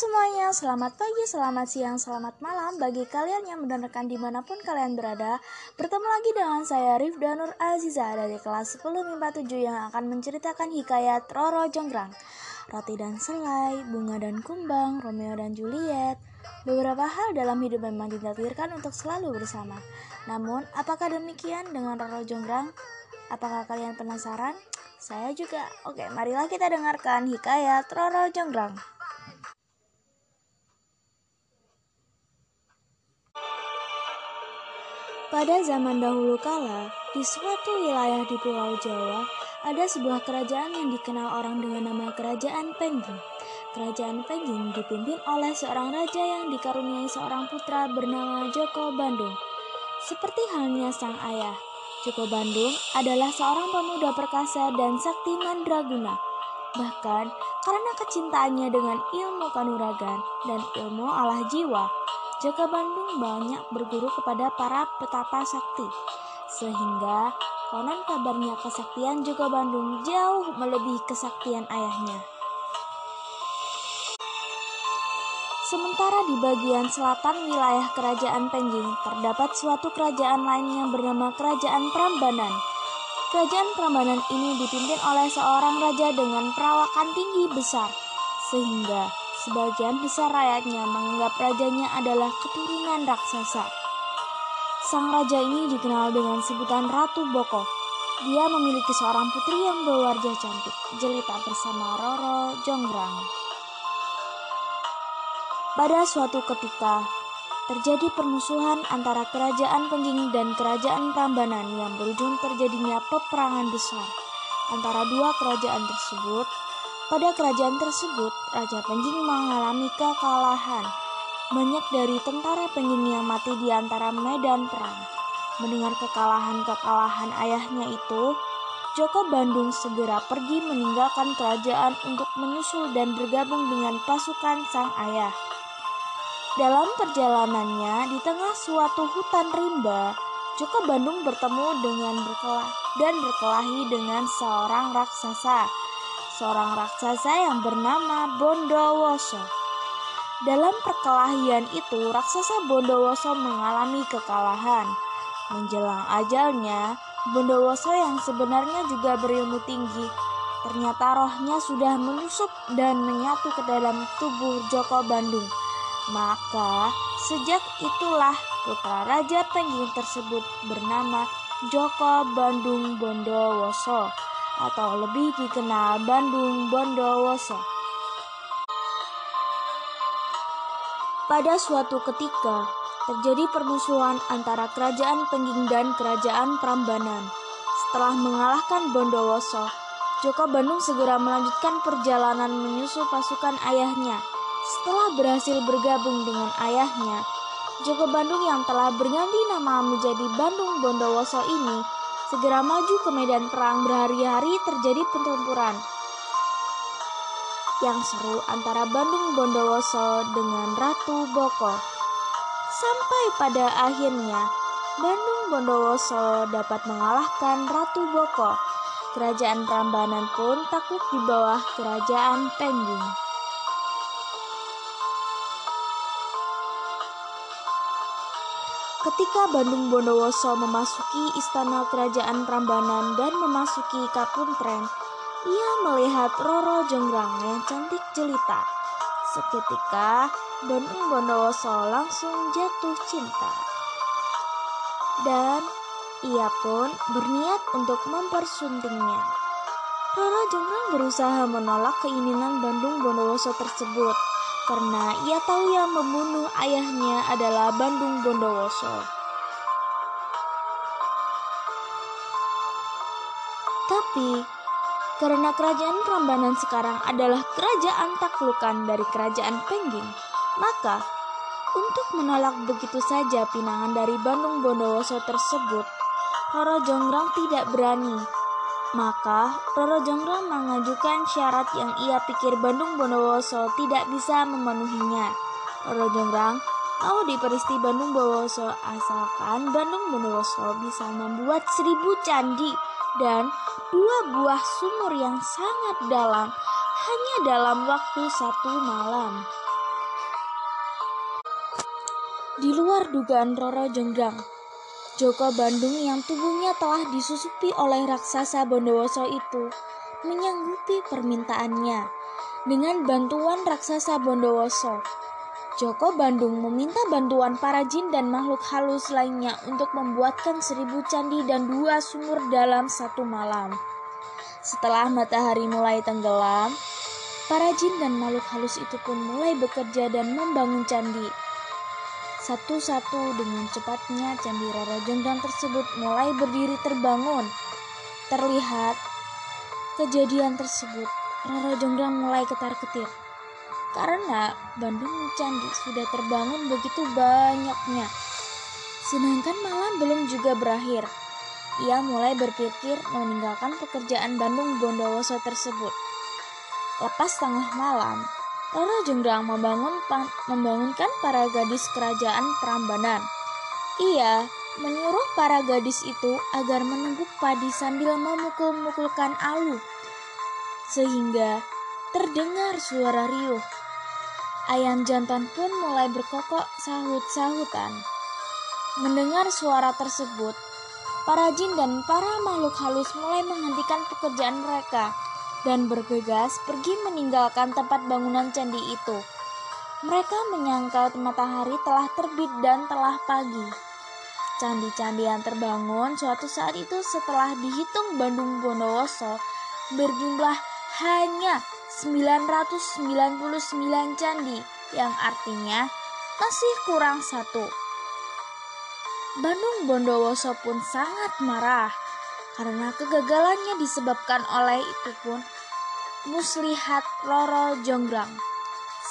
semuanya, selamat pagi, selamat siang, selamat malam bagi kalian yang mendengarkan di mana pun kalian berada Bertemu lagi dengan saya Rifda Nur Aziza dari kelas 10 MIPA 7 yang akan menceritakan hikayat Roro Jonggrang Roti dan selai, bunga dan kumbang, Romeo dan Juliet Beberapa hal dalam hidup memang ditakdirkan untuk selalu bersama Namun, apakah demikian dengan Roro Jonggrang? Apakah kalian penasaran? Saya juga. Oke, marilah kita dengarkan hikayat Roro Jonggrang. Pada zaman dahulu kala, di suatu wilayah di Pulau Jawa, ada sebuah kerajaan yang dikenal orang dengan nama Kerajaan Pengging. Kerajaan Pengging dipimpin oleh seorang raja yang dikaruniai seorang putra bernama Joko Bandung. Seperti halnya sang ayah, Joko Bandung adalah seorang pemuda perkasa dan sakti mandraguna. Bahkan karena kecintaannya dengan ilmu kanuragan dan ilmu olah jiwa, Jaka Bandung banyak berguru kepada para petapa sakti, sehingga konon kabarnya kesaktian Jaka Bandung jauh melebihi kesaktian ayahnya. Sementara di bagian selatan wilayah kerajaan Penjing terdapat suatu kerajaan lain yang bernama Kerajaan Prambanan. Kerajaan Prambanan ini dipimpin oleh seorang raja dengan perawakan tinggi besar, sehingga Sebagian besar rakyatnya menganggap rajanya adalah keturunan raksasa. Sang raja ini dikenal dengan sebutan Ratu Boko. Dia memiliki seorang putri yang berwajah cantik, jelita bersama Roro Jonggrang. Pada suatu ketika, terjadi permusuhan antara kerajaan Pengging dan kerajaan Prambanan yang berujung terjadinya peperangan besar antara dua kerajaan tersebut pada kerajaan tersebut, Raja Penjing mengalami kekalahan. Banyak dari tentara Penjing yang mati di antara medan perang. Mendengar kekalahan-kekalahan ayahnya itu, Joko Bandung segera pergi meninggalkan kerajaan untuk menyusul dan bergabung dengan pasukan sang ayah. Dalam perjalanannya di tengah suatu hutan rimba, Joko Bandung bertemu dengan berkelah dan berkelahi dengan seorang raksasa seorang raksasa yang bernama Bondowoso. Dalam perkelahian itu, raksasa Bondowoso mengalami kekalahan. Menjelang ajalnya, Bondowoso yang sebenarnya juga berilmu tinggi, ternyata rohnya sudah menyusup dan menyatu ke dalam tubuh Joko Bandung. Maka, sejak itulah putra Raja Pengging tersebut bernama Joko Bandung Bondowoso atau lebih dikenal Bandung Bondowoso. Pada suatu ketika, terjadi permusuhan antara kerajaan Pengging dan kerajaan Prambanan. Setelah mengalahkan Bondowoso, Joko Bandung segera melanjutkan perjalanan menyusul pasukan ayahnya. Setelah berhasil bergabung dengan ayahnya, Joko Bandung yang telah berganti nama menjadi Bandung Bondowoso ini segera maju ke medan perang berhari-hari terjadi pertempuran yang seru antara Bandung Bondowoso dengan Ratu Boko. Sampai pada akhirnya Bandung Bondowoso dapat mengalahkan Ratu Boko. Kerajaan Prambanan pun takluk di bawah kerajaan Pengging. Ketika Bandung Bondowoso memasuki istana kerajaan Prambanan dan memasuki Kapuntren, ia melihat Roro Jonggrang yang cantik jelita. Seketika, Bandung Bondowoso langsung jatuh cinta. Dan ia pun berniat untuk mempersuntingnya. Roro Jonggrang berusaha menolak keinginan Bandung Bondowoso tersebut karena ia tahu yang membunuh ayahnya adalah Bandung Bondowoso. Tapi, karena kerajaan Prambanan sekarang adalah kerajaan taklukan dari kerajaan Pengging, maka untuk menolak begitu saja pinangan dari Bandung Bondowoso tersebut, Roro Jonggrang tidak berani maka Roro Jonggrang mengajukan syarat yang ia pikir Bandung Bondowoso tidak bisa memenuhinya. Roro Jonggrang mau diperisti Bandung Bondowoso asalkan Bandung Bondowoso bisa membuat seribu candi dan dua buah sumur yang sangat dalam hanya dalam waktu satu malam. Di luar dugaan Roro Jonggrang, Joko Bandung yang tubuhnya telah disusupi oleh raksasa Bondowoso itu menyanggupi permintaannya dengan bantuan raksasa Bondowoso. Joko Bandung meminta bantuan para jin dan makhluk halus lainnya untuk membuatkan seribu candi dan dua sumur dalam satu malam. Setelah matahari mulai tenggelam, para jin dan makhluk halus itu pun mulai bekerja dan membangun candi. Satu-satu dengan cepatnya candi Roro Jonggrang tersebut mulai berdiri terbangun. Terlihat kejadian tersebut, Roro Jonggrang mulai ketar-ketir. Karena Bandung Candi sudah terbangun begitu banyaknya. Sedangkan malam belum juga berakhir. Ia mulai berpikir meninggalkan pekerjaan Bandung Bondowoso tersebut. Lepas tengah malam, Roro Jonggrang membangun membangunkan para gadis kerajaan Prambanan. Ia menyuruh para gadis itu agar menumbuk padi sambil memukul-mukulkan alu, sehingga terdengar suara riuh. Ayam jantan pun mulai berkokok sahut-sahutan. Mendengar suara tersebut, para jin dan para makhluk halus mulai menghentikan pekerjaan mereka dan bergegas pergi meninggalkan tempat bangunan candi itu. Mereka menyangkal matahari telah terbit dan telah pagi. Candi-candi yang terbangun suatu saat itu setelah dihitung Bandung Bondowoso berjumlah hanya 999 candi yang artinya masih kurang satu. Bandung Bondowoso pun sangat marah karena kegagalannya disebabkan oleh itu pun muslihat Roro Jonggrang.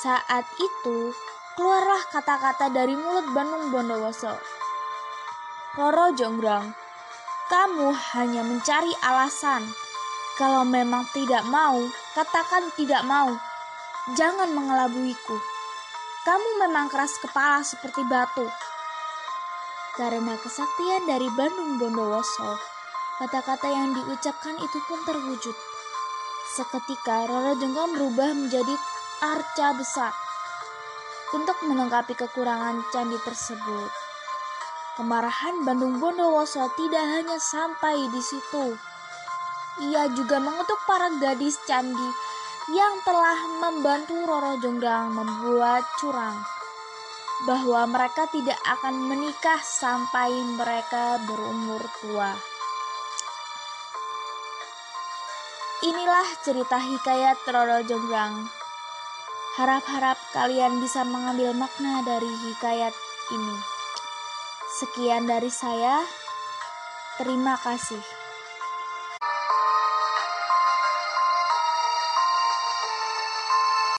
Saat itu keluarlah kata-kata dari mulut Bandung Bondowoso. Roro Jonggrang, kamu hanya mencari alasan. Kalau memang tidak mau, katakan tidak mau. Jangan mengelabuiku. Kamu memang keras kepala seperti batu. Karena kesaktian dari Bandung Bondowoso, Kata-kata yang diucapkan itu pun terwujud. Seketika Roro Jonggrang berubah menjadi arca besar untuk melengkapi kekurangan candi tersebut. Kemarahan Bandung Bondowoso tidak hanya sampai di situ. Ia juga mengutuk para gadis candi yang telah membantu Roro Jonggrang membuat curang bahwa mereka tidak akan menikah sampai mereka berumur tua. Inilah cerita hikayat Roro Jonggrang. Harap-harap kalian bisa mengambil makna dari hikayat ini. Sekian dari saya. Terima kasih.